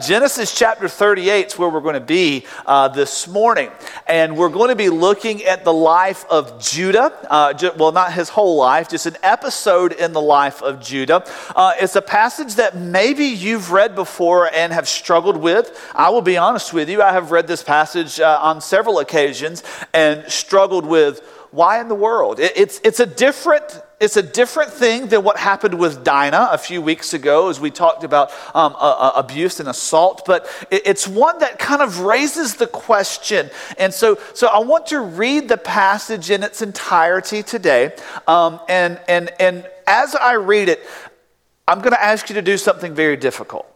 Genesis chapter 38 is where we're going to be uh, this morning. And we're going to be looking at the life of Judah. Uh, ju- well, not his whole life, just an episode in the life of Judah. Uh, it's a passage that maybe you've read before and have struggled with. I will be honest with you, I have read this passage uh, on several occasions and struggled with why in the world? It, it's, it's, a different, it's a different thing than what happened with Dinah a few weeks ago as we talked about um, uh, abuse and assault, but it, it's one that kind of raises the question. And so, so I want to read the passage in its entirety today. Um, and, and, and as I read it, I'm going to ask you to do something very difficult.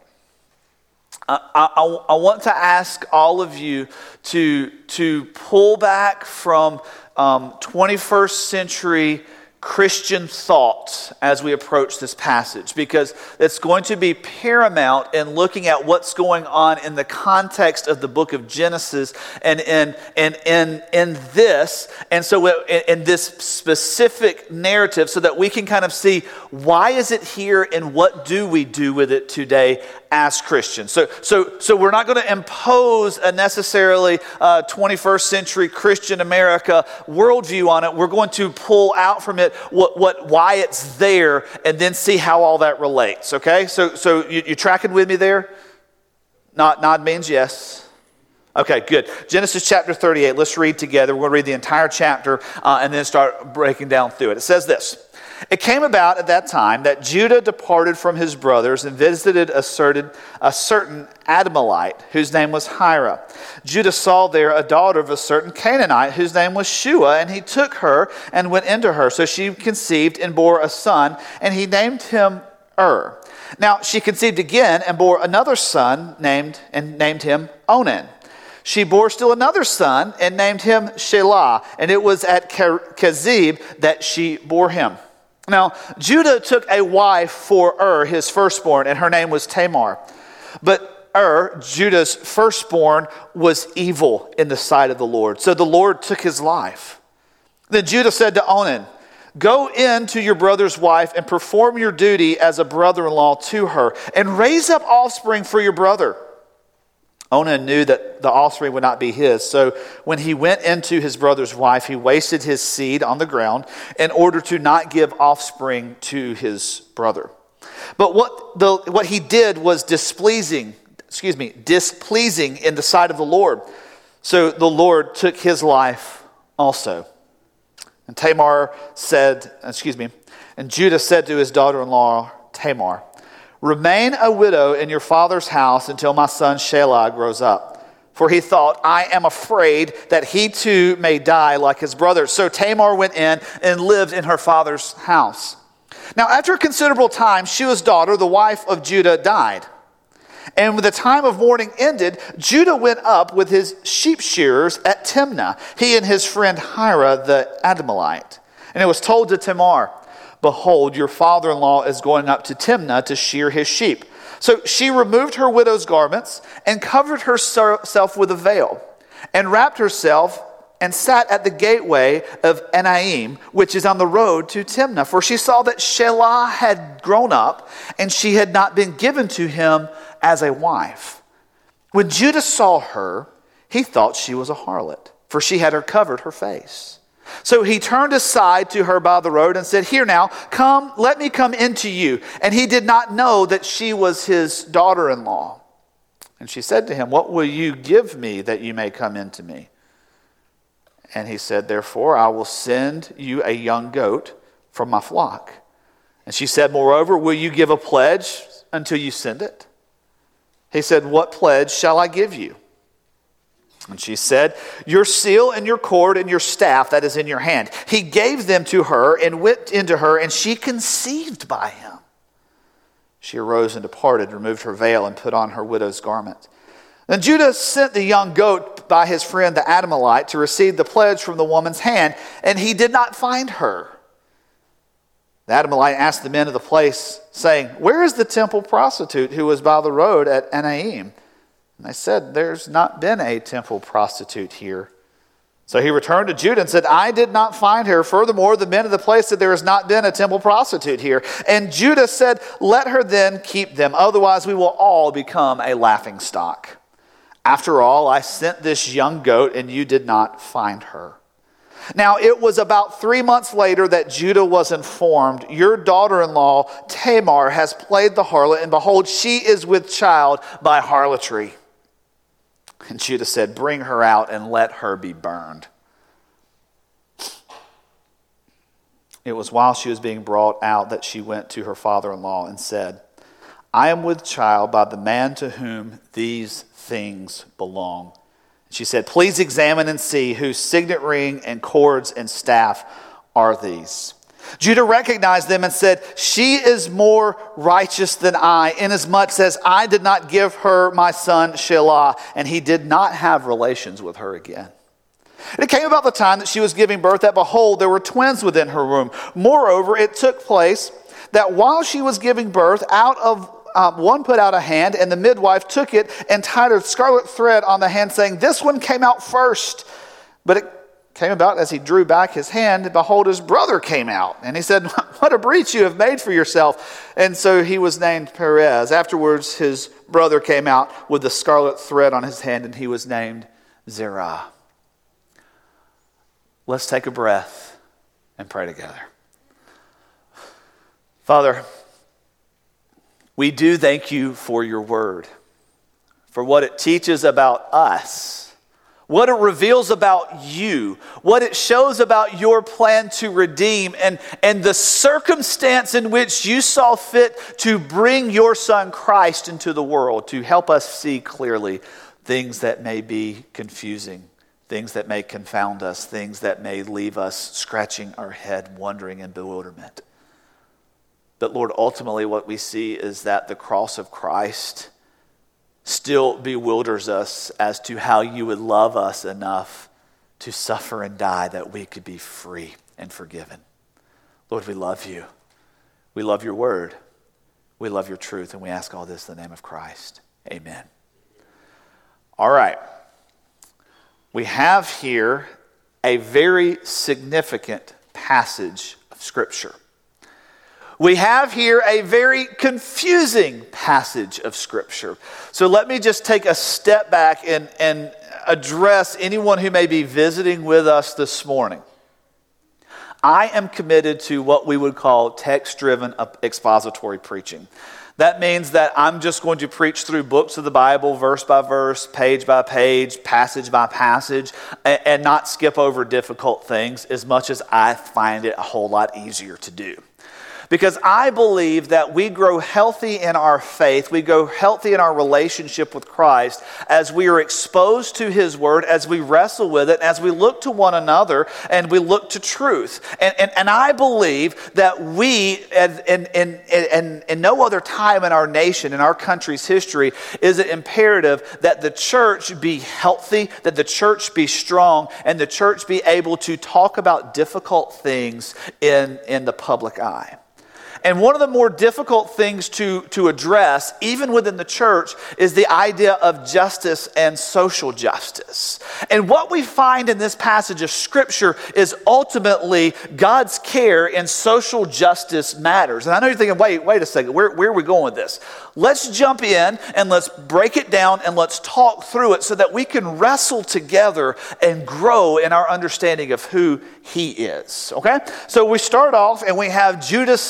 I, I, I, want to ask all of you to, to pull back from um, 21st century Christian thought as we approach this passage because it's going to be paramount in looking at what's going on in the context of the book of Genesis and in, in, in, in this, and so in, in this specific narrative, so that we can kind of see why is it here and what do we do with it today as Christians. So, so, so we're not going to impose a necessarily uh, 21st century Christian America worldview on it. We're going to pull out from it what, what, why it's there and then see how all that relates. Okay? So, so you, you tracking with me there? Not, nod means yes. Okay, good. Genesis chapter 38. Let's read together. We're going to read the entire chapter uh, and then start breaking down through it. It says this. It came about at that time that Judah departed from his brothers and visited a certain, a certain Adamite whose name was Hira. Judah saw there a daughter of a certain Canaanite whose name was Shua, and he took her and went into her. So she conceived and bore a son, and he named him Ur. Now she conceived again and bore another son named and named him Onan. She bore still another son and named him Shelah, and it was at Kezib that she bore him. Now, Judah took a wife for Ur, his firstborn, and her name was Tamar. But Ur, Judah's firstborn, was evil in the sight of the Lord. So the Lord took his life. Then Judah said to Onan, Go in to your brother's wife and perform your duty as a brother in law to her, and raise up offspring for your brother. Onan knew that the offspring would not be his. So when he went into his brother's wife, he wasted his seed on the ground in order to not give offspring to his brother. But what, the, what he did was displeasing, excuse me, displeasing in the sight of the Lord. So the Lord took his life also. And Tamar said, excuse me, and Judah said to his daughter in law, Tamar, Remain a widow in your father's house until my son Shelah grows up. For he thought, I am afraid that he too may die like his brothers. So Tamar went in and lived in her father's house. Now, after a considerable time, Shua's daughter, the wife of Judah, died. And when the time of mourning ended, Judah went up with his sheep shearers at Timnah, he and his friend Hira the Adamite. And it was told to Tamar, Behold, your father in law is going up to Timnah to shear his sheep. So she removed her widow's garments and covered herself with a veil and wrapped herself and sat at the gateway of Enaim, which is on the road to Timnah. For she saw that Shelah had grown up and she had not been given to him as a wife. When Judah saw her, he thought she was a harlot, for she had her covered her face. So he turned aside to her by the road and said, Here now, come, let me come into you. And he did not know that she was his daughter in law. And she said to him, What will you give me that you may come into me? And he said, Therefore, I will send you a young goat from my flock. And she said, Moreover, will you give a pledge until you send it? He said, What pledge shall I give you? And she said, Your seal and your cord and your staff that is in your hand. He gave them to her and whipped into her, and she conceived by him. She arose and departed, removed her veil, and put on her widow's garment. Then Judah sent the young goat by his friend the Adamite to receive the pledge from the woman's hand, and he did not find her. The Adamite asked the men of the place, saying, Where is the temple prostitute who was by the road at Enaim? And they said, There's not been a temple prostitute here. So he returned to Judah and said, I did not find her. Furthermore, the men of the place said, There has not been a temple prostitute here. And Judah said, Let her then keep them, otherwise we will all become a laughing stock. After all, I sent this young goat, and you did not find her. Now, it was about three months later that Judah was informed, Your daughter in law, Tamar, has played the harlot, and behold, she is with child by harlotry. And Judah said, Bring her out and let her be burned. It was while she was being brought out that she went to her father in law and said, I am with child by the man to whom these things belong. She said, Please examine and see whose signet ring and cords and staff are these. Judah recognized them and said, She is more righteous than I, inasmuch as I did not give her my son Shelah, and he did not have relations with her again. It came about the time that she was giving birth that, behold, there were twins within her womb. Moreover, it took place that while she was giving birth, out of um, one put out a hand, and the midwife took it and tied a scarlet thread on the hand, saying, This one came out first. But it came about as he drew back his hand, and behold, his brother came out. And he said, What a breach you have made for yourself. And so he was named Perez. Afterwards, his brother came out with the scarlet thread on his hand, and he was named Zerah. Let's take a breath and pray together. Father, we do thank you for your word, for what it teaches about us what it reveals about you, what it shows about your plan to redeem, and, and the circumstance in which you saw fit to bring your son Christ into the world to help us see clearly things that may be confusing, things that may confound us, things that may leave us scratching our head, wondering in bewilderment. But Lord, ultimately, what we see is that the cross of Christ still bewilders us as to how you would love us enough to suffer and die that we could be free and forgiven. Lord, we love you. We love your word. We love your truth, and we ask all this in the name of Christ. Amen. All right. We have here a very significant passage of Scripture we have here a very confusing passage of Scripture. So let me just take a step back and, and address anyone who may be visiting with us this morning. I am committed to what we would call text driven expository preaching. That means that I'm just going to preach through books of the Bible, verse by verse, page by page, passage by passage, and, and not skip over difficult things as much as I find it a whole lot easier to do. Because I believe that we grow healthy in our faith, we grow healthy in our relationship with Christ as we are exposed to His Word, as we wrestle with it, as we look to one another and we look to truth. And, and, and I believe that we, in, in, in, in no other time in our nation, in our country's history, is it imperative that the church be healthy, that the church be strong, and the church be able to talk about difficult things in, in the public eye. And one of the more difficult things to, to address, even within the church, is the idea of justice and social justice. And what we find in this passage of Scripture is ultimately God's care in social justice matters. And I know you're thinking, wait, wait a second, where, where are we going with this? Let's jump in and let's break it down and let's talk through it so that we can wrestle together and grow in our understanding of who He is. Okay? So we start off and we have Judah's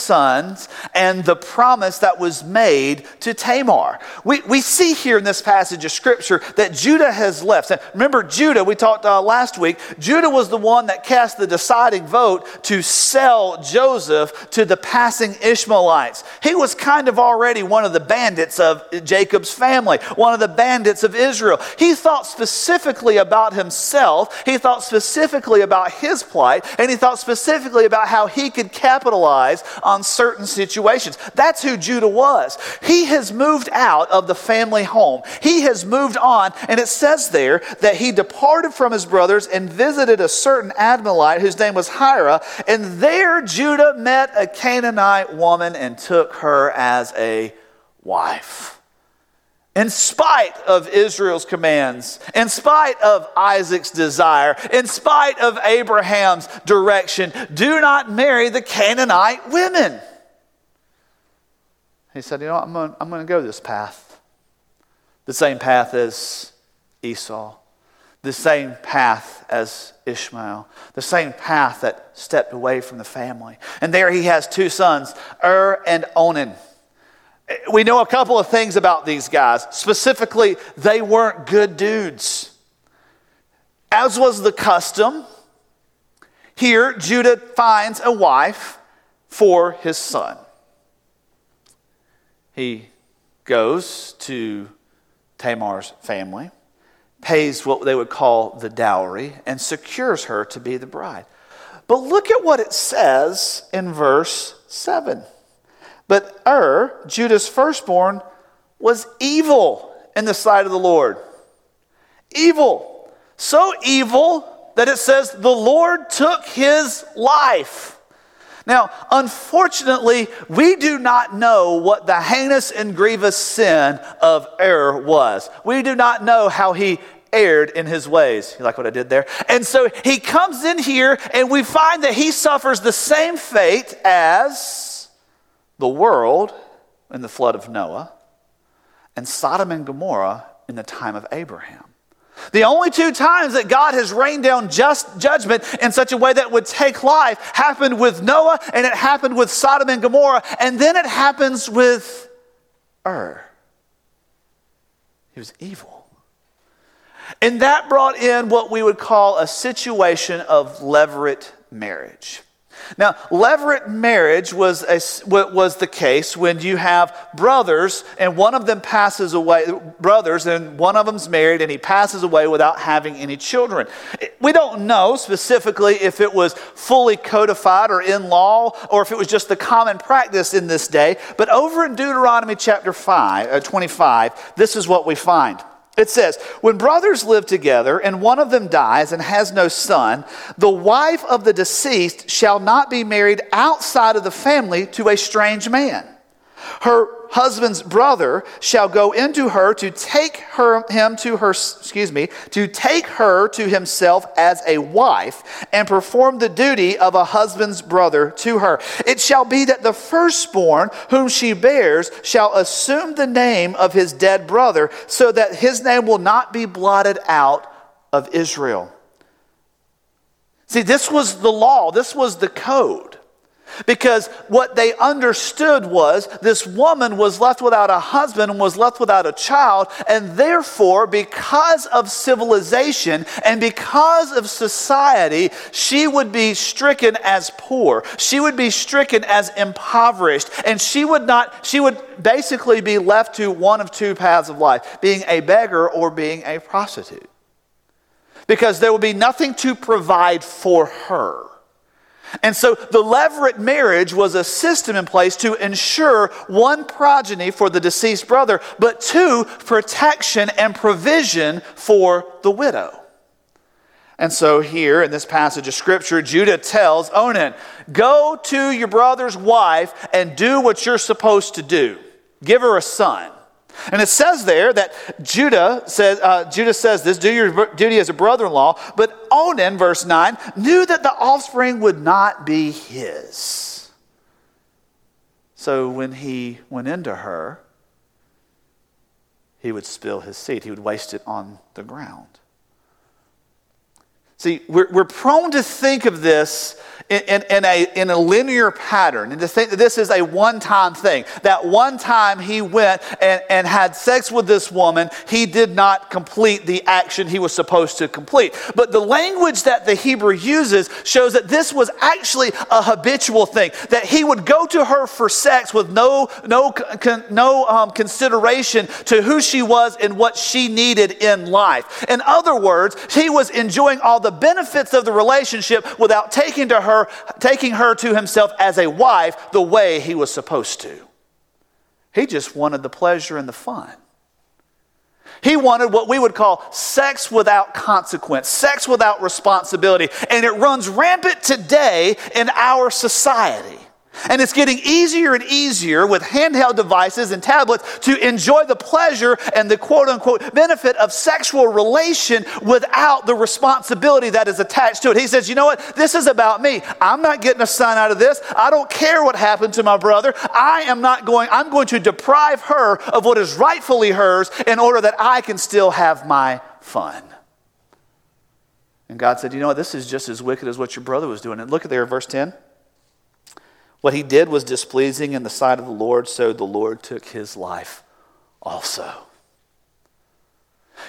sons and the promise that was made to Tamar. We, we see here in this passage of Scripture that Judah has left. And remember, Judah, we talked uh, last week, Judah was the one that cast the deciding vote to sell Joseph to the passing Ishmaelites. He was kind of already one of the bandits of Jacob's family, one of the bandits of Israel. He thought specifically about himself, he thought specifically about his plight, and he thought specifically about how he could capitalize on certain situations. That's who Judah was. He has moved out of the family home, he has moved on, and it says there that he departed from his brothers and visited a certain Admahite whose name was Hira, and there Judah met a Canaanite woman and took her as a wife. in spite of Israel's commands, in spite of Isaac's desire, in spite of Abraham's direction, do not marry the Canaanite women. He said, You know, I'm going, I'm going to go this path. The same path as Esau, the same path as Ishmael, the same path that stepped away from the family. And there he has two sons, Ur and Onan. We know a couple of things about these guys. Specifically, they weren't good dudes. As was the custom, here Judah finds a wife for his son. He goes to Tamar's family, pays what they would call the dowry, and secures her to be the bride. But look at what it says in verse 7. But Ur, Judah's firstborn, was evil in the sight of the Lord. Evil. So evil that it says the Lord took his life. Now, unfortunately, we do not know what the heinous and grievous sin of error was. We do not know how he erred in his ways. You like what I did there? And so he comes in here, and we find that he suffers the same fate as the world in the flood of Noah, and Sodom and Gomorrah in the time of Abraham. The only two times that God has rained down just judgment in such a way that would take life happened with Noah and it happened with Sodom and Gomorrah, and then it happens with Ur. He was evil. And that brought in what we would call a situation of levirate marriage. Now, levirate marriage was, a, was the case when you have brothers and one of them passes away, brothers, and one of them's married and he passes away without having any children. We don't know specifically if it was fully codified or in law or if it was just the common practice in this day, but over in Deuteronomy chapter 5, uh, 25, this is what we find. It says, When brothers live together and one of them dies and has no son, the wife of the deceased shall not be married outside of the family to a strange man. Her husband's brother shall go into her to take her, him to her, excuse me, to take her to himself as a wife and perform the duty of a husband's brother to her. It shall be that the firstborn whom she bears shall assume the name of his dead brother so that his name will not be blotted out of Israel. See, this was the law. This was the code. Because what they understood was this woman was left without a husband and was left without a child, and therefore, because of civilization and because of society, she would be stricken as poor. She would be stricken as impoverished, and she would not, she would basically be left to one of two paths of life being a beggar or being a prostitute. Because there would be nothing to provide for her. And so the levirate marriage was a system in place to ensure one progeny for the deceased brother, but two, protection and provision for the widow. And so, here in this passage of scripture, Judah tells Onan, Go to your brother's wife and do what you're supposed to do. Give her a son. And it says there that Judah says, uh, Judah says this, do your duty as a brother-in-law, but Onan, verse 9, knew that the offspring would not be his. So when he went into her, he would spill his seed. He would waste it on the ground. See, we're, we're prone to think of this in, in, in, a, in a linear pattern and to think that this is a one time thing. That one time he went and, and had sex with this woman, he did not complete the action he was supposed to complete. But the language that the Hebrew uses shows that this was actually a habitual thing, that he would go to her for sex with no, no, con, no um, consideration to who she was and what she needed in life. In other words, he was enjoying all the benefits of the relationship without taking to her taking her to himself as a wife the way he was supposed to. He just wanted the pleasure and the fun. He wanted what we would call sex without consequence, sex without responsibility. And it runs rampant today in our society. And it's getting easier and easier with handheld devices and tablets to enjoy the pleasure and the quote unquote benefit of sexual relation without the responsibility that is attached to it. He says, You know what? This is about me. I'm not getting a son out of this. I don't care what happened to my brother. I am not going, I'm going to deprive her of what is rightfully hers in order that I can still have my fun. And God said, You know what? This is just as wicked as what your brother was doing. And look at there, verse 10. What he did was displeasing in the sight of the Lord, so the Lord took his life also.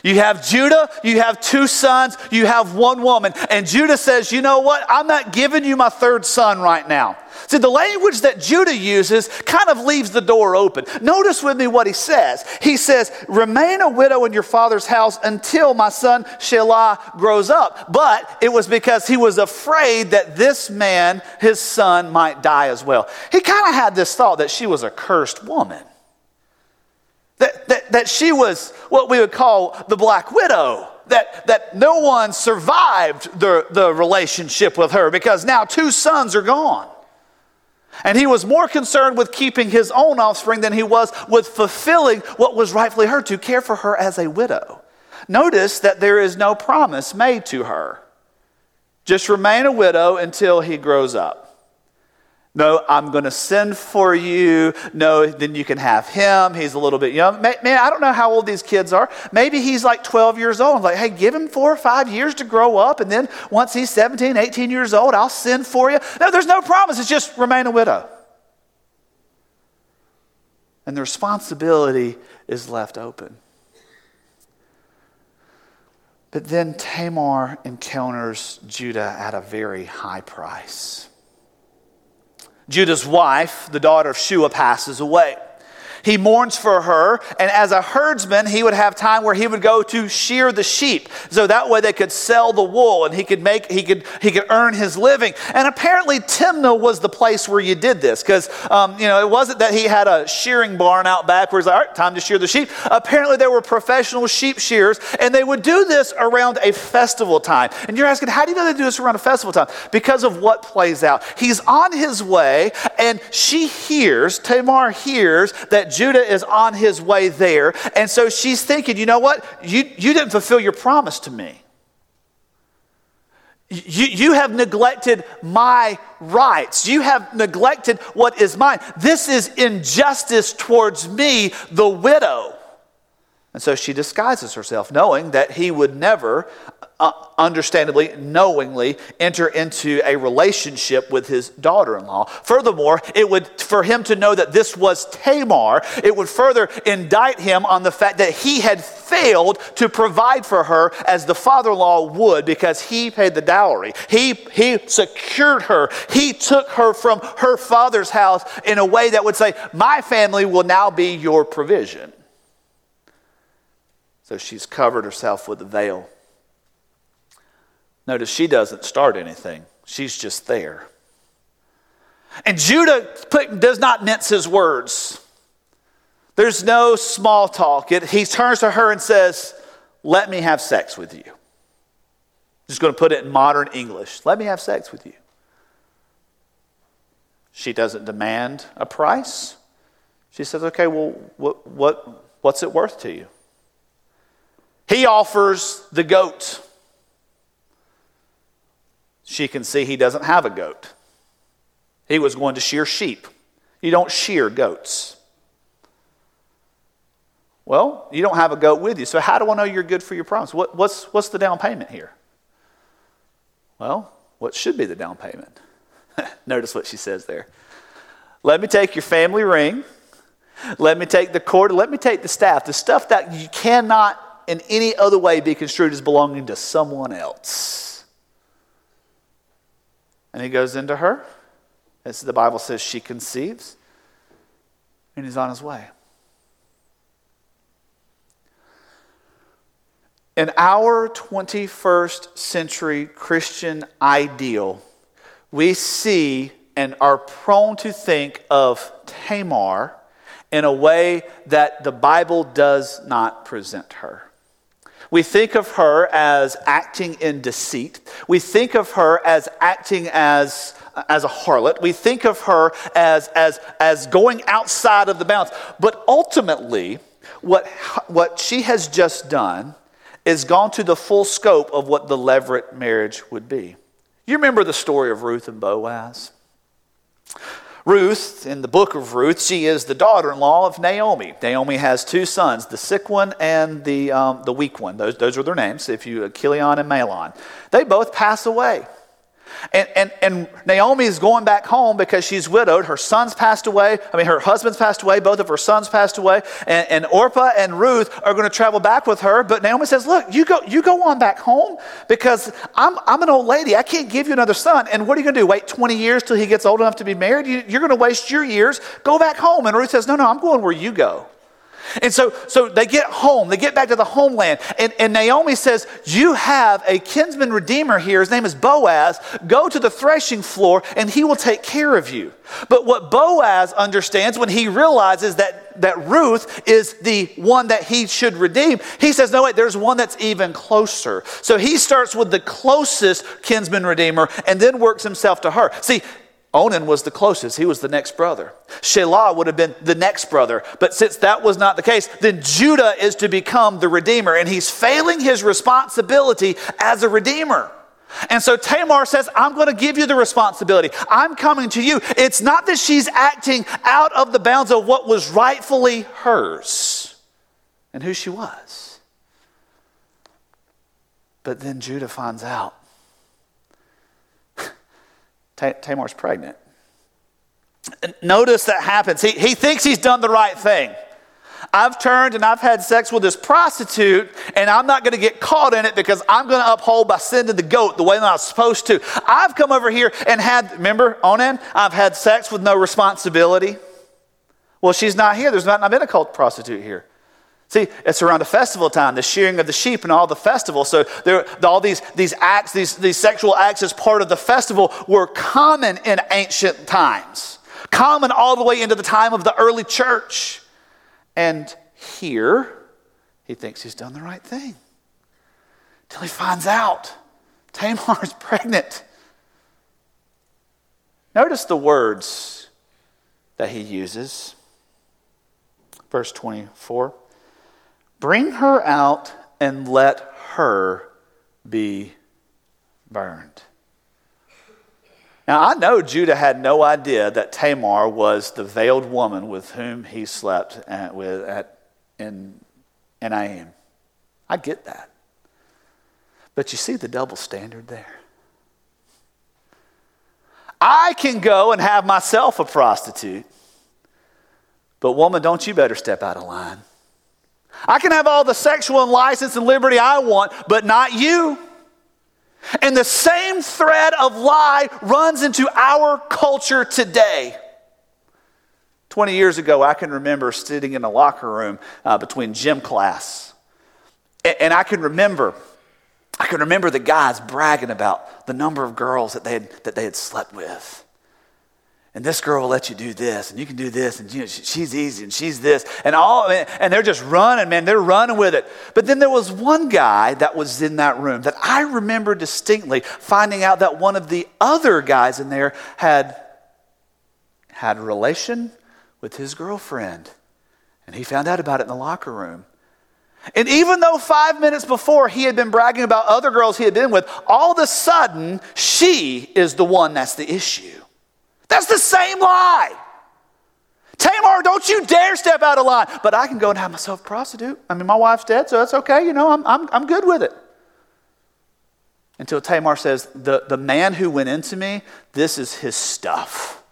You have Judah, you have two sons, you have one woman. And Judah says, You know what? I'm not giving you my third son right now. See, the language that Judah uses kind of leaves the door open. Notice with me what he says. He says, Remain a widow in your father's house until my son Shelah grows up. But it was because he was afraid that this man, his son, might die as well. He kind of had this thought that she was a cursed woman. That, that, that she was what we would call the black widow. That, that no one survived the, the relationship with her because now two sons are gone. And he was more concerned with keeping his own offspring than he was with fulfilling what was rightfully her to care for her as a widow. Notice that there is no promise made to her. Just remain a widow until he grows up. No, I'm going to send for you. No, then you can have him. He's a little bit young. Man, I don't know how old these kids are. Maybe he's like 12 years old. I'm like, hey, give him four or five years to grow up. And then once he's 17, 18 years old, I'll send for you. No, there's no promise. It's just remain a widow. And the responsibility is left open. But then Tamar encounters Judah at a very high price. Judah's wife, the daughter of Shua, passes away. He mourns for her, and as a herdsman, he would have time where he would go to shear the sheep. So that way they could sell the wool and he could make he could he could earn his living. And apparently Timnah was the place where you did this, because um, you know it wasn't that he had a shearing barn out back where he's like, all right, time to shear the sheep. Apparently there were professional sheep shears, and they would do this around a festival time. And you're asking, how do you know they do this around a festival time? Because of what plays out. He's on his way, and she hears, Tamar hears that Judah is on his way there. And so she's thinking, you know what? You, you didn't fulfill your promise to me. You, you have neglected my rights. You have neglected what is mine. This is injustice towards me, the widow. And so she disguises herself, knowing that he would never uh, understandably, knowingly enter into a relationship with his daughter in law. Furthermore, it would, for him to know that this was Tamar, it would further indict him on the fact that he had failed to provide for her as the father in law would because he paid the dowry. He, he secured her, he took her from her father's house in a way that would say, My family will now be your provision. So she's covered herself with a veil. Notice she doesn't start anything, she's just there. And Judah does not mince his words. There's no small talk. It, he turns to her and says, Let me have sex with you. Just going to put it in modern English. Let me have sex with you. She doesn't demand a price. She says, Okay, well, what, what, what's it worth to you? He offers the goat she can see he doesn't have a goat. He was going to shear sheep. You don't shear goats. Well, you don't have a goat with you, so how do I know you're good for your promise? What, what's, what's the down payment here? Well, what should be the down payment? Notice what she says there. Let me take your family ring. Let me take the cord. Let me take the staff. The stuff that you cannot in any other way be construed as belonging to someone else. And he goes into her. As the Bible says, she conceives. And he's on his way. In our 21st century Christian ideal, we see and are prone to think of Tamar in a way that the Bible does not present her. We think of her as acting in deceit. We think of her as acting as as a harlot. We think of her as, as, as going outside of the bounds. But ultimately, what, what she has just done is gone to the full scope of what the Levirate marriage would be. You remember the story of Ruth and Boaz? Ruth, in the book of Ruth, she is the daughter in law of Naomi. Naomi has two sons, the sick one and the, um, the weak one. Those, those are their names, if you, Chilion and Mahlon. They both pass away. And, and, and Naomi is going back home because she's widowed. Her son's passed away. I mean, her husband's passed away. Both of her sons passed away. And, and Orpah and Ruth are going to travel back with her. But Naomi says, Look, you go, you go on back home because I'm, I'm an old lady. I can't give you another son. And what are you going to do? Wait 20 years till he gets old enough to be married? You, you're going to waste your years. Go back home. And Ruth says, No, no, I'm going where you go. And so, so they get home, they get back to the homeland, and, and Naomi says, You have a kinsman redeemer here. His name is Boaz. Go to the threshing floor, and he will take care of you. But what Boaz understands when he realizes that, that Ruth is the one that he should redeem, he says, No, wait, there's one that's even closer. So he starts with the closest kinsman redeemer and then works himself to her. See, Onan was the closest. He was the next brother. Shelah would have been the next brother. But since that was not the case, then Judah is to become the redeemer. And he's failing his responsibility as a redeemer. And so Tamar says, I'm going to give you the responsibility. I'm coming to you. It's not that she's acting out of the bounds of what was rightfully hers and who she was. But then Judah finds out Tamar's pregnant. Notice that happens. He, he thinks he's done the right thing. I've turned and I've had sex with this prostitute, and I'm not going to get caught in it because I'm going to uphold by sending the goat the way that I was supposed to. I've come over here and had, remember, Onan? I've had sex with no responsibility. Well, she's not here. There's not, not been a cult prostitute here. See, it's around the festival time, the shearing of the sheep and all the festival. So there, all these, these acts, these, these sexual acts as part of the festival were common in ancient times, common all the way into the time of the early church. And here, he thinks he's done the right thing. Till he finds out Tamar is pregnant. Notice the words that he uses. Verse 24. Bring her out and let her be burned. Now, I know Judah had no idea that Tamar was the veiled woman with whom he slept at, with, at, in Enaim. I get that. But you see the double standard there. I can go and have myself a prostitute, but woman, don't you better step out of line. I can have all the sexual and license and liberty I want, but not you. And the same thread of lie runs into our culture today. 20 years ago, I can remember sitting in a locker room uh, between gym class. And, and I can remember, I can remember the guys bragging about the number of girls that they had, that they had slept with and this girl will let you do this, and you can do this, and you know, she's easy, and she's this, and all, and they're just running, man, they're running with it. But then there was one guy that was in that room that I remember distinctly finding out that one of the other guys in there had had a relation with his girlfriend, and he found out about it in the locker room. And even though five minutes before he had been bragging about other girls he had been with, all of a sudden she is the one that's the issue. That's the same lie. Tamar, don't you dare step out of line. But I can go and have myself prostitute. I mean, my wife's dead, so that's okay. You know, I'm, I'm, I'm good with it. Until Tamar says, the, the man who went into me, this is his stuff.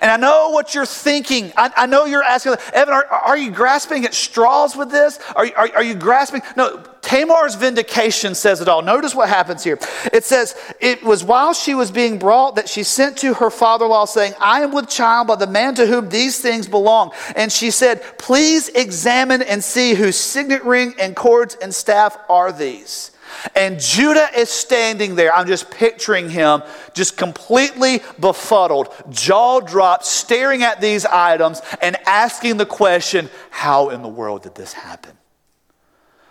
And I know what you're thinking. I, I know you're asking, Evan, are, are, you grasping at straws with this? Are, are, are you grasping? No, Tamar's vindication says it all. Notice what happens here. It says, It was while she was being brought that she sent to her father in law, saying, I am with child by the man to whom these things belong. And she said, Please examine and see whose signet ring and cords and staff are these. And Judah is standing there. I'm just picturing him just completely befuddled, jaw dropped, staring at these items and asking the question, How in the world did this happen?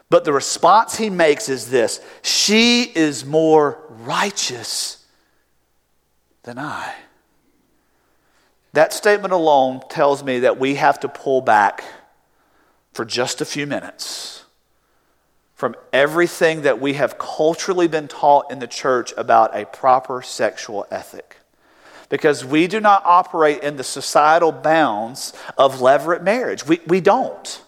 But the response he makes is this She is more righteous than I. That statement alone tells me that we have to pull back for just a few minutes from everything that we have culturally been taught in the church about a proper sexual ethic. Because we do not operate in the societal bounds of levirate marriage. We, we don't.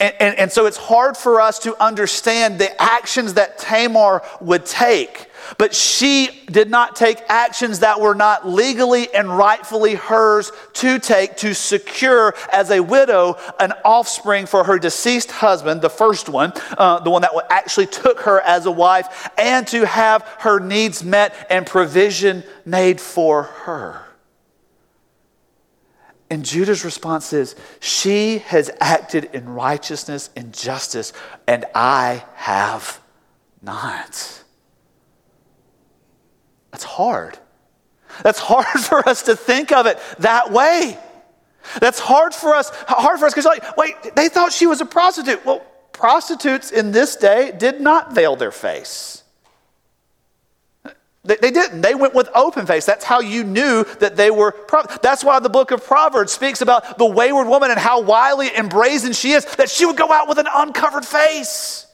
And, and, and so it's hard for us to understand the actions that Tamar would take but she did not take actions that were not legally and rightfully hers to take to secure, as a widow, an offspring for her deceased husband, the first one, uh, the one that actually took her as a wife, and to have her needs met and provision made for her. And Judah's response is, She has acted in righteousness and justice, and I have not. That's hard. That's hard for us to think of it that way. That's hard for us, hard for us because like, wait, they thought she was a prostitute. Well, prostitutes in this day did not veil their face. They, they didn't. They went with open face. That's how you knew that they were. That's why the book of Proverbs speaks about the wayward woman and how wily and brazen she is, that she would go out with an uncovered face.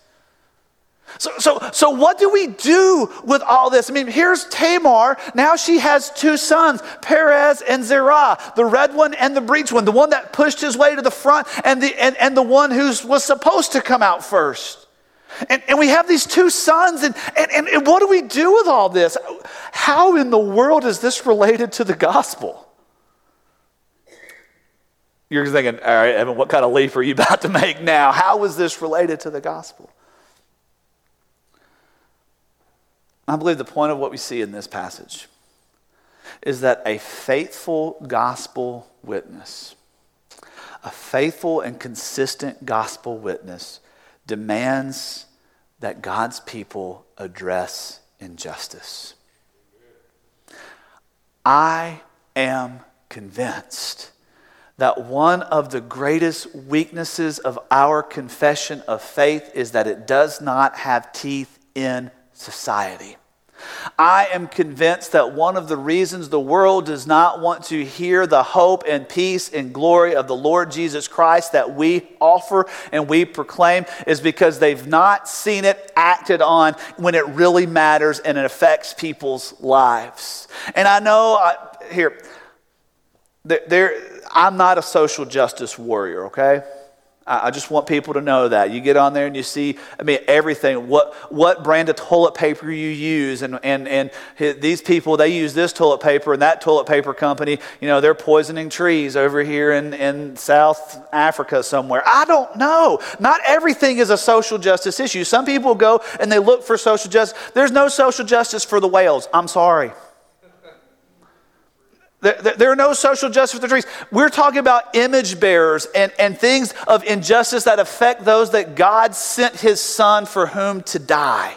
So, so, so what do we do with all this? I mean, here's Tamar. Now she has two sons, Perez and Zerah, the red one and the breech one, the one that pushed his way to the front and the, and, and the one who was supposed to come out first. And, and we have these two sons, and, and, and what do we do with all this? How in the world is this related to the gospel? You're thinking, all right, Evan, what kind of leap are you about to make now? How is this related to the gospel? I believe the point of what we see in this passage is that a faithful gospel witness, a faithful and consistent gospel witness, demands that God's people address injustice. I am convinced that one of the greatest weaknesses of our confession of faith is that it does not have teeth in society. I am convinced that one of the reasons the world does not want to hear the hope and peace and glory of the Lord Jesus Christ that we offer and we proclaim is because they've not seen it acted on when it really matters and it affects people's lives. And I know, I, here, there, there, I'm not a social justice warrior, okay? I just want people to know that. You get on there and you see, I mean, everything, what, what brand of toilet paper you use. And, and, and these people, they use this toilet paper and that toilet paper company, you know, they're poisoning trees over here in, in South Africa somewhere. I don't know. Not everything is a social justice issue. Some people go and they look for social justice. There's no social justice for the whales. I'm sorry. There, are no social justice for the trees. We're talking about image bearers and, and things of injustice that affect those that God sent his son for whom to die.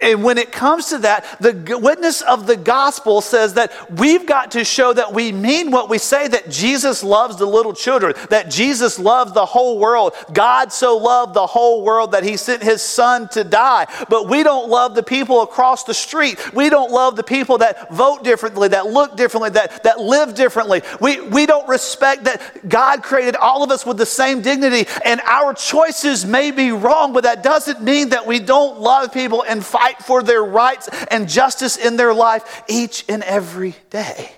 And when it comes to that, the witness of the gospel says that we've got to show that we mean what we say that Jesus loves the little children, that Jesus loves the whole world. God so loved the whole world that he sent his son to die. But we don't love the people across the street. We don't love the people that vote differently, that look differently, that, that live differently. We, we don't respect that God created all of us with the same dignity. And our choices may be wrong, but that doesn't mean that we don't love people and fight fight for their rights and justice in their life each and every day.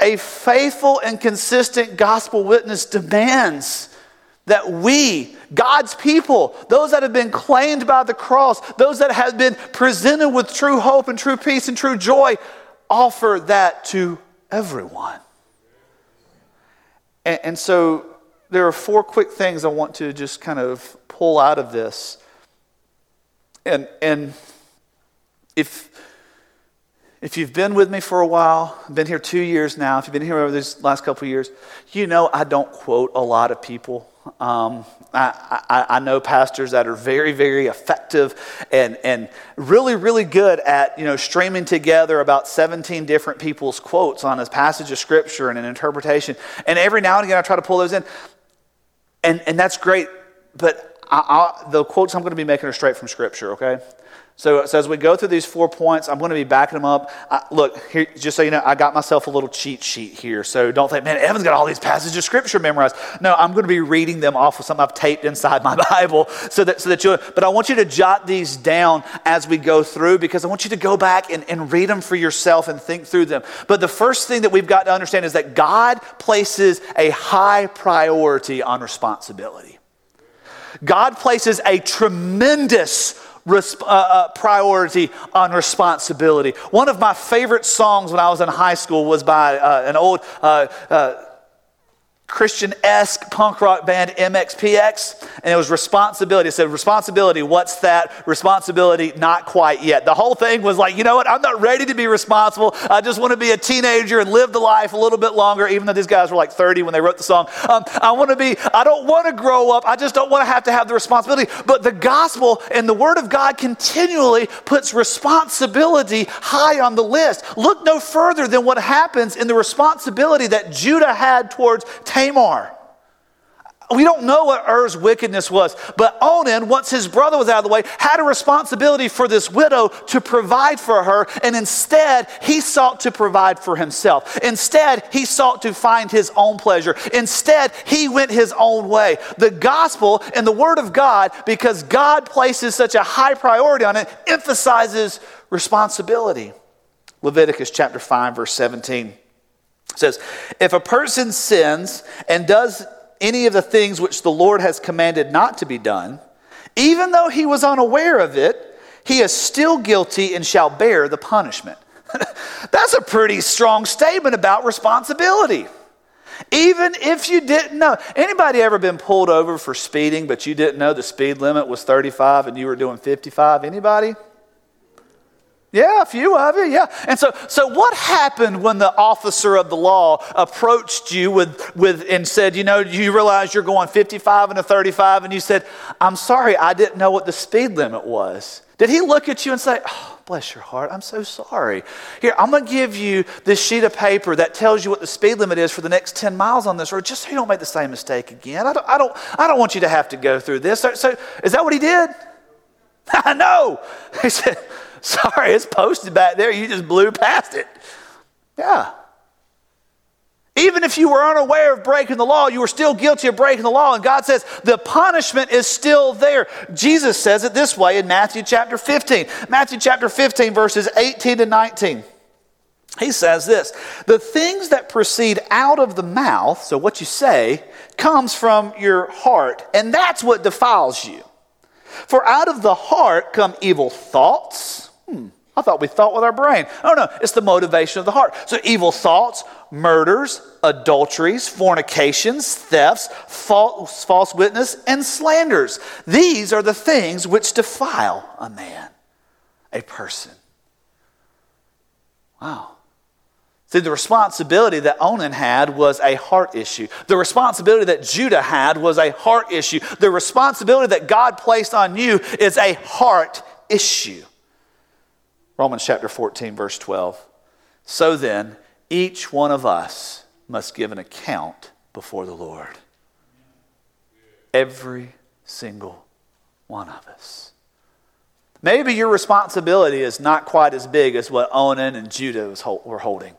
A faithful and consistent gospel witness demands that we, God's people, those that have been claimed by the cross, those that have been presented with true hope and true peace and true joy, offer that to everyone. And, and so there are four quick things I want to just kind of pull out of this and, and if, if you've been with me for a while, been here two years now, if you've been here over these last couple of years, you know I don't quote a lot of people. Um, I, I, I, know pastors that are very, very effective and, and really, really good at you know streaming together about 17 different people's quotes on a passage of scripture and an interpretation. And every now and again, I try to pull those in, and, and that's great. But I, I, the quotes I'm going to be making are straight from Scripture, okay? So, so, as we go through these four points, I'm going to be backing them up. I, look, here, just so you know, I got myself a little cheat sheet here. So don't think, man, Evan's got all these passages of scripture memorized. No, I'm going to be reading them off of something I've taped inside my Bible, so that so that you. But I want you to jot these down as we go through because I want you to go back and, and read them for yourself and think through them. But the first thing that we've got to understand is that God places a high priority on responsibility. God places a tremendous Resp- uh, uh, priority on responsibility. One of my favorite songs when I was in high school was by uh, an old uh, uh, Christian esque punk rock band MXPX, and it was responsibility. It said, Responsibility, what's that? Responsibility, not quite yet. The whole thing was like, you know what? I'm not ready to be responsible. I just want to be a teenager and live the life a little bit longer, even though these guys were like 30 when they wrote the song. Um, I want to be, I don't want to grow up. I just don't want to have to have the responsibility. But the gospel and the word of God continually puts responsibility high on the list. Look no further than what happens in the responsibility that Judah had towards Tamar. We don't know what Er's wickedness was, but Onan, once his brother was out of the way, had a responsibility for this widow to provide for her, and instead he sought to provide for himself. Instead, he sought to find his own pleasure. Instead, he went his own way. The gospel and the word of God, because God places such a high priority on it, emphasizes responsibility. Leviticus chapter 5, verse 17 says, If a person sins and does any of the things which the Lord has commanded not to be done, even though he was unaware of it, he is still guilty and shall bear the punishment. That's a pretty strong statement about responsibility. Even if you didn't know. Anybody ever been pulled over for speeding, but you didn't know the speed limit was 35 and you were doing 55? Anybody? Yeah, a few of you, yeah. And so, so what happened when the officer of the law approached you with, with and said, you know, you realize you're going 55 and a 35, and you said, I'm sorry, I didn't know what the speed limit was. Did he look at you and say, oh, bless your heart, I'm so sorry. Here, I'm going to give you this sheet of paper that tells you what the speed limit is for the next 10 miles on this road, just so you don't make the same mistake again. I don't, I don't, I don't want you to have to go through this. So, so is that what he did? I know. He said, Sorry, it's posted back there. You just blew past it. Yeah. Even if you were unaware of breaking the law, you were still guilty of breaking the law. And God says the punishment is still there. Jesus says it this way in Matthew chapter 15. Matthew chapter 15, verses 18 to 19. He says this The things that proceed out of the mouth, so what you say, comes from your heart, and that's what defiles you. For out of the heart come evil thoughts Hmm, I thought we thought with our brain. Oh, no, it's the motivation of the heart. So, evil thoughts, murders, adulteries, fornications, thefts, false, false witness, and slanders. These are the things which defile a man, a person. Wow. See, the responsibility that Onan had was a heart issue. The responsibility that Judah had was a heart issue. The responsibility that God placed on you is a heart issue. Romans chapter 14, verse 12. So then, each one of us must give an account before the Lord. Every single one of us. Maybe your responsibility is not quite as big as what Onan and Judah were holding.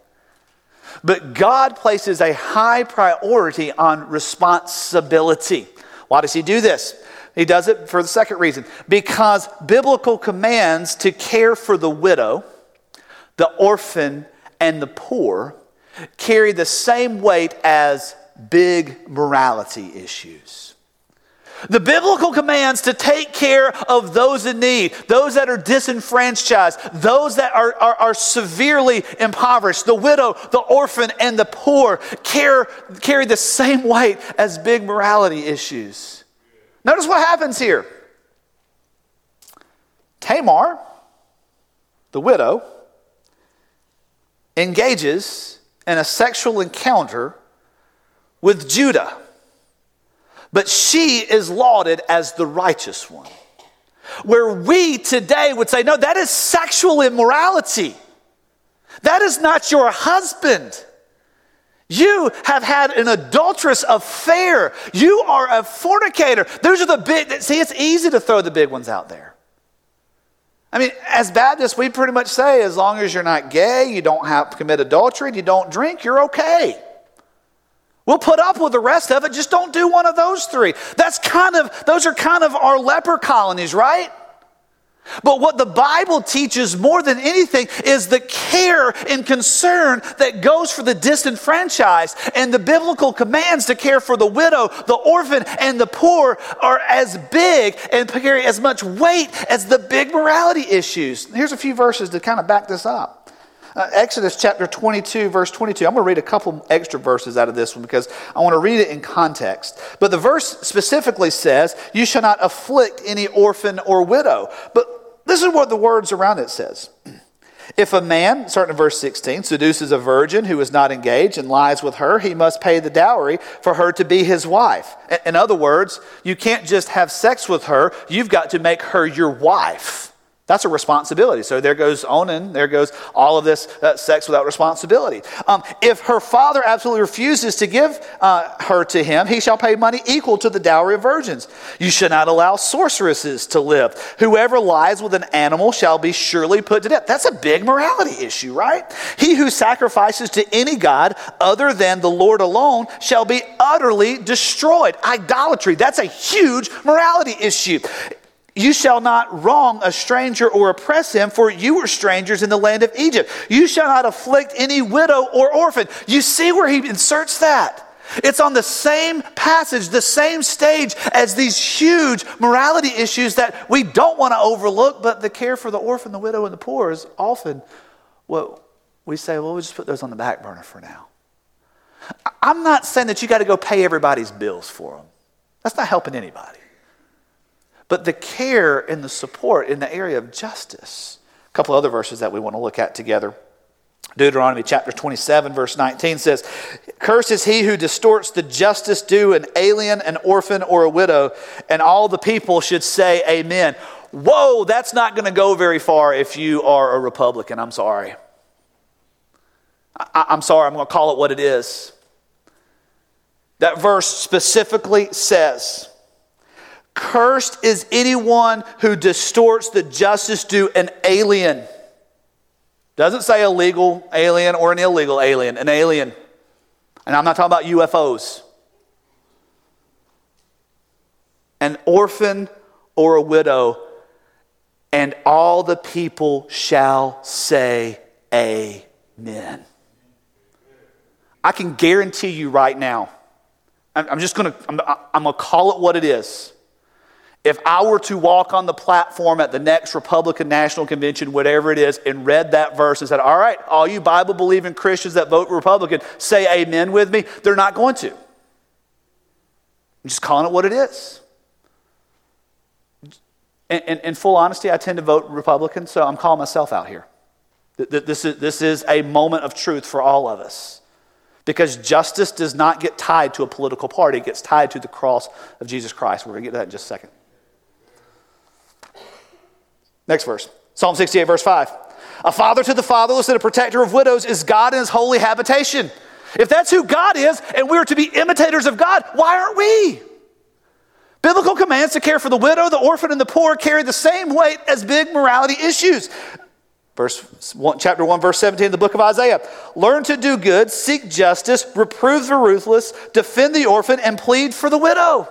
But God places a high priority on responsibility. Why does He do this? He does it for the second reason because biblical commands to care for the widow, the orphan, and the poor carry the same weight as big morality issues. The biblical commands to take care of those in need, those that are disenfranchised, those that are, are, are, severely impoverished, the widow, the orphan, and the poor care, carry the same weight as big morality issues. Notice what happens here. Tamar, the widow, engages in a sexual encounter with Judah, but she is lauded as the righteous one. Where we today would say, no, that is sexual immorality. That is not your husband. You have had an adulterous affair. You are a fornicator. Those are the big, see, it's easy to throw the big ones out there. I mean, as Baptists, we pretty much say as long as you're not gay, you don't have commit adultery, you don't drink, you're okay. We'll put up with the rest of it, just don't do one of those three. That's kind of, those are kind of our leper colonies, right? But what the Bible teaches more than anything is the care and concern that goes for the disenfranchised. And the biblical commands to care for the widow, the orphan, and the poor are as big and carry as much weight as the big morality issues. Here's a few verses to kind of back this up. Uh, Exodus chapter 22, verse 22. I'm going to read a couple extra verses out of this one because I want to read it in context. But the verse specifically says, You shall not afflict any orphan or widow. But this is what the words around it says. If a man, starting in verse 16, seduces a virgin who is not engaged and lies with her, he must pay the dowry for her to be his wife. In other words, you can't just have sex with her, you've got to make her your wife. That's a responsibility. So there goes Onan, there goes all of this uh, sex without responsibility. Um, if her father absolutely refuses to give uh, her to him, he shall pay money equal to the dowry of virgins. You should not allow sorceresses to live. Whoever lies with an animal shall be surely put to death. That's a big morality issue, right? He who sacrifices to any god other than the Lord alone shall be utterly destroyed. Idolatry, that's a huge morality issue. You shall not wrong a stranger or oppress him, for you were strangers in the land of Egypt. You shall not afflict any widow or orphan. You see where he inserts that? It's on the same passage, the same stage as these huge morality issues that we don't want to overlook, but the care for the orphan, the widow, and the poor is often what we say, well, we'll just put those on the back burner for now. I'm not saying that you got to go pay everybody's bills for them. That's not helping anybody but the care and the support in the area of justice. A couple other verses that we want to look at together. Deuteronomy chapter 27, verse 19 says, Cursed is he who distorts the justice due an alien, an orphan, or a widow, and all the people should say, Amen. Whoa, that's not going to go very far if you are a Republican. I'm sorry. I- I'm sorry, I'm going to call it what it is. That verse specifically says, Cursed is anyone who distorts the justice due an alien. Doesn't say a legal alien or an illegal alien, an alien. And I'm not talking about UFOs. An orphan or a widow, and all the people shall say, Amen. I can guarantee you right now, I'm just going to, I'm, I'm going to call it what it is. If I were to walk on the platform at the next Republican National Convention, whatever it is, and read that verse and said, All right, all you Bible believing Christians that vote Republican, say amen with me, they're not going to. I'm just calling it what it is. In, in, in full honesty, I tend to vote Republican, so I'm calling myself out here. This is, this is a moment of truth for all of us. Because justice does not get tied to a political party, it gets tied to the cross of Jesus Christ. We're going to get to that in just a second. Next verse Psalm 68, verse 5. A father to the fatherless and a protector of widows is God in his holy habitation. If that's who God is and we're to be imitators of God, why aren't we? Biblical commands to care for the widow, the orphan, and the poor carry the same weight as big morality issues. Verse one, chapter 1, verse 17, the book of Isaiah. Learn to do good, seek justice, reprove the ruthless, defend the orphan, and plead for the widow.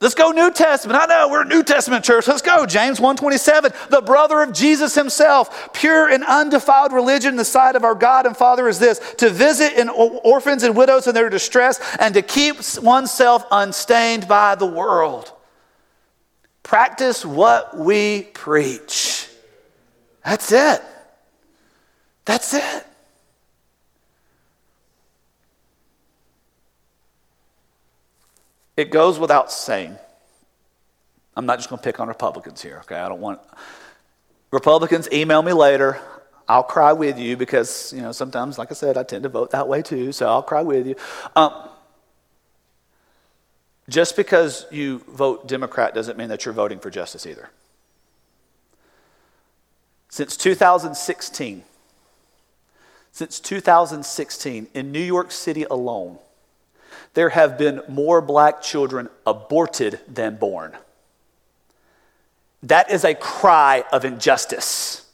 Let's go New Testament. I know we're a New Testament church. Let's go. James 127, the brother of Jesus himself. Pure and undefiled religion in the sight of our God and Father is this to visit in orphans and widows in their distress and to keep oneself unstained by the world. Practice what we preach. That's it. That's it. It goes without saying. I'm not just going to pick on Republicans here, okay? I don't want Republicans email me later. I'll cry with you because, you know, sometimes, like I said, I tend to vote that way too, so I'll cry with you. Um, just because you vote Democrat doesn't mean that you're voting for justice either. Since 2016, Since 2016, in New York City alone, there have been more black children aborted than born. That is a cry of injustice.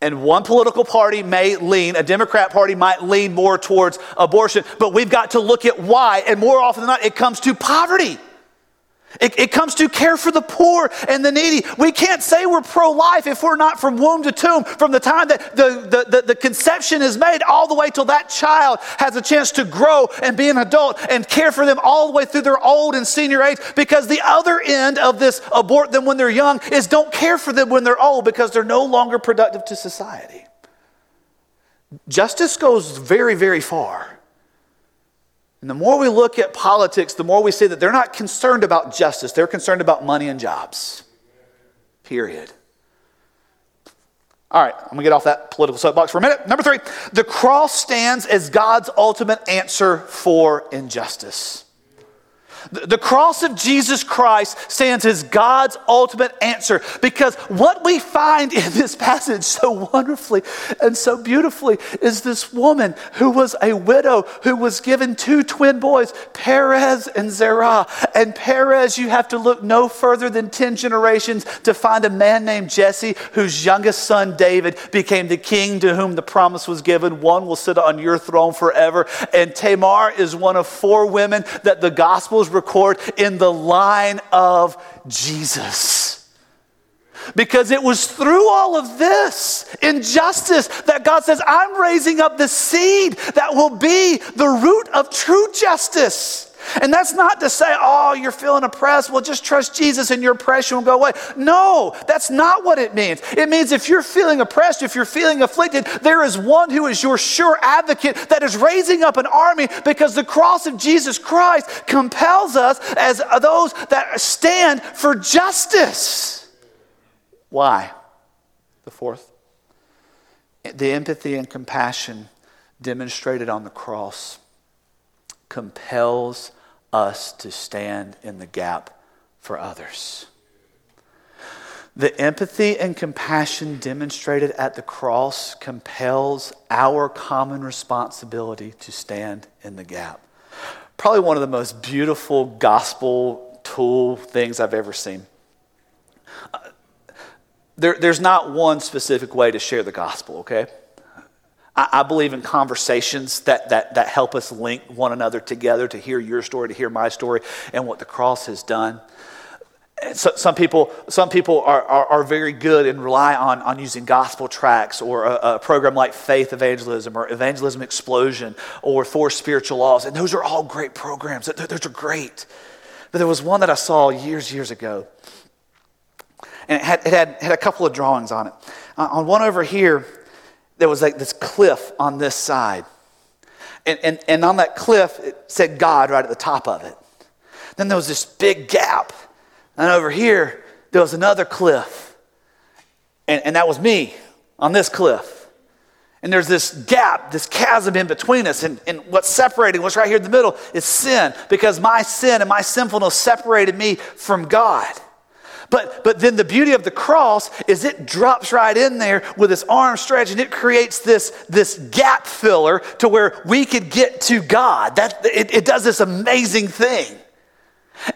And one political party may lean, a Democrat party might lean more towards abortion, but we've got to look at why. And more often than not, it comes to poverty. It, it, comes to care for the poor and the needy. We can't say we're pro life if we're not from womb to tomb, from the time that the, the, the, the, conception is made all the way till that child has a chance to grow and be an adult and care for them all the way through their old and senior age. Because the other end of this abort them when they're young is don't care for them when they're old because they're no longer productive to society. Justice goes very, very far. And the more we look at politics, the more we see that they're not concerned about justice, they're concerned about money and jobs. Period. All right, I'm gonna get off that political soapbox for a minute. Number three, the cross stands as God's ultimate answer for injustice. The cross of Jesus Christ stands as God's ultimate answer because what we find in this passage so wonderfully and so beautifully is this woman who was a widow who was given two twin boys, Perez and Zerah. And Perez, you have to look no further than 10 generations to find a man named Jesse whose youngest son David became the king to whom the promise was given. One will sit on your throne forever. And Tamar is one of four women that the Gospels record in the line of Jesus. Because it was through all of this injustice that God says, I'm raising up the seed that will be the root of true justice. And that's not to say, oh, you're feeling oppressed. Well, just trust Jesus and your oppression will go away. No, that's not what it means. It means if you're feeling oppressed, if you're feeling afflicted, there is one who is your sure advocate that is raising up an army because the cross of Jesus Christ compels us as those that stand for justice. Why? The fourth. The empathy and compassion demonstrated on the cross compels us to stand in the gap for others. The empathy and compassion demonstrated at the cross compels our common responsibility to stand in the gap. Probably one of the most beautiful gospel tool things I've ever seen. Uh, there, there's not one specific way to share the gospel, okay? I, I believe in conversations that, that, that help us link one another together to hear your story, to hear my story, and what the cross has done. So, some people, some people are, are, are, very good and rely on, on using gospel tracks or a, a, program like Faith Evangelism or Evangelism Explosion or Four Spiritual Laws. And those are all great programs. Those are great. But there was one that I saw years, years ago. And it had, it had, had a couple of drawings on it. Uh, on one over here, there was like this cliff on this side. And, and, and on that cliff, it said God right at the top of it. Then there was this big gap. And over here, there was another cliff. And, and that was me on this cliff. And there's this gap, this chasm in between us. And, and what's separating, what's right here in the middle, is sin. Because my sin and my sinfulness separated me from God. But, but then the beauty of the cross is it drops right in there with its arm stretched and it creates this, this gap filler to where we could get to God. That, it, it does this amazing thing.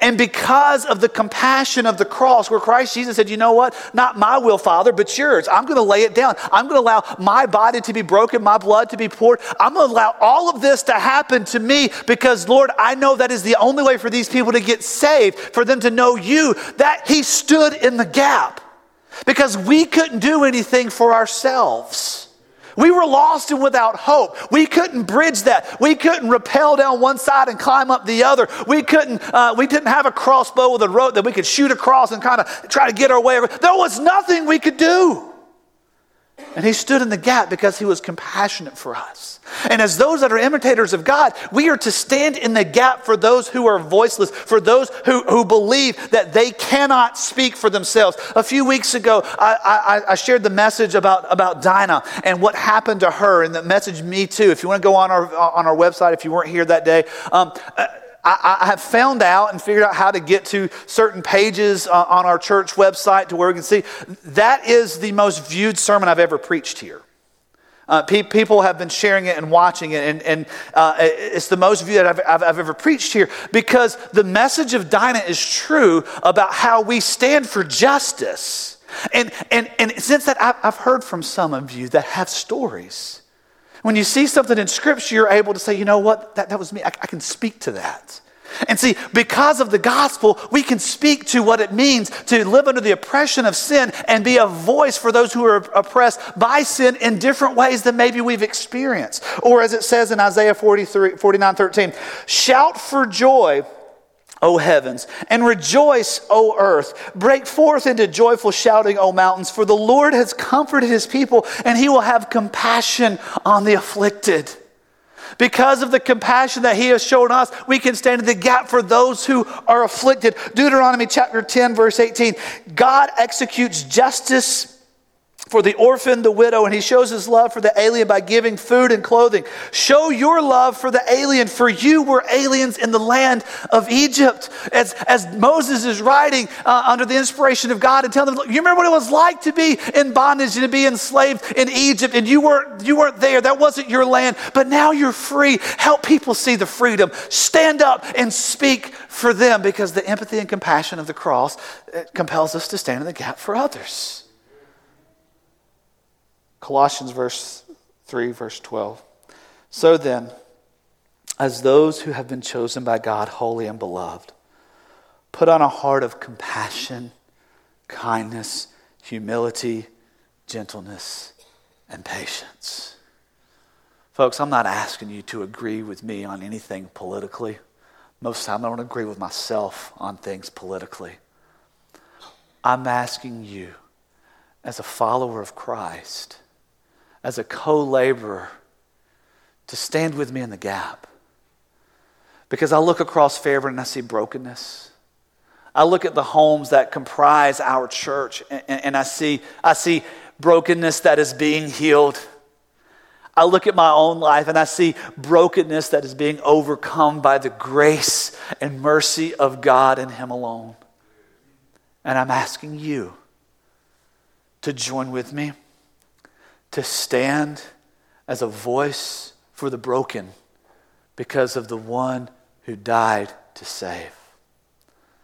And because of the compassion of the cross, where Christ Jesus said, You know what? Not my will, Father, but yours. I'm going to lay it down. I'm going to allow my body to be broken, my blood to be poured. I'm going to allow all of this to happen to me because, Lord, I know that is the only way for these people to get saved, for them to know you, that He stood in the gap because we couldn't do anything for ourselves. We were lost and without hope. We couldn't bridge that. We couldn't rappel down one side and climb up the other. We couldn't, uh, we didn't have a crossbow with a rope that we could shoot across and kind of try to get our way. There was nothing we could do. And he stood in the gap because he was compassionate for us. And as those that are imitators of God, we are to stand in the gap for those who are voiceless, for those who, who believe that they cannot speak for themselves. A few weeks ago, I, I, I shared the message about, about Dinah and what happened to her, and the message, me too. If you want to go on our, on our website, if you weren't here that day, um, uh, I, I, have found out and figured out how to get to certain pages uh, on our church website to where we can see that is the most viewed sermon I've ever preached here. Uh, pe- people have been sharing it and watching it, and, and uh, it's the most viewed I've, I've, I've, ever preached here because the message of Dinah is true about how we stand for justice. And, and, and since that, I've heard from some of you that have stories. When you see something in Scripture, you're able to say, you know what, that, that was me. I, I can speak to that. And see, because of the gospel, we can speak to what it means to live under the oppression of sin and be a voice for those who are oppressed by sin in different ways than maybe we've experienced. Or as it says in Isaiah 43, 49 13, shout for joy. O heavens, and rejoice, O earth. Break forth into joyful shouting, O mountains, for the Lord has comforted his people, and he will have compassion on the afflicted. Because of the compassion that he has shown us, we can stand in the gap for those who are afflicted. Deuteronomy chapter 10, verse 18 God executes justice for the orphan, the widow, and he shows his love for the alien by giving food and clothing. Show your love for the alien, for you were aliens in the land of Egypt. As, as Moses is writing uh, under the inspiration of God and telling them, you remember what it was like to be in bondage and to be enslaved in Egypt, and you weren't, you weren't there. That wasn't your land, but now you're free. Help people see the freedom. Stand up and speak for them because the empathy and compassion of the cross compels us to stand in the gap for others. Colossians verse 3 verse 12. So then, as those who have been chosen by God, holy and beloved, put on a heart of compassion, kindness, humility, gentleness, and patience. Folks, I'm not asking you to agree with me on anything politically. Most of the time, I don't agree with myself on things politically. I'm asking you, as a follower of Christ, as a co laborer to stand with me in the gap. Because I look across Fairburn and I see brokenness. I look at the homes that comprise our church and, and I, see, I see brokenness that is being healed. I look at my own life and I see brokenness that is being overcome by the grace and mercy of God and Him alone. And I'm asking you to join with me to stand as a voice for the broken because of the one who died to save.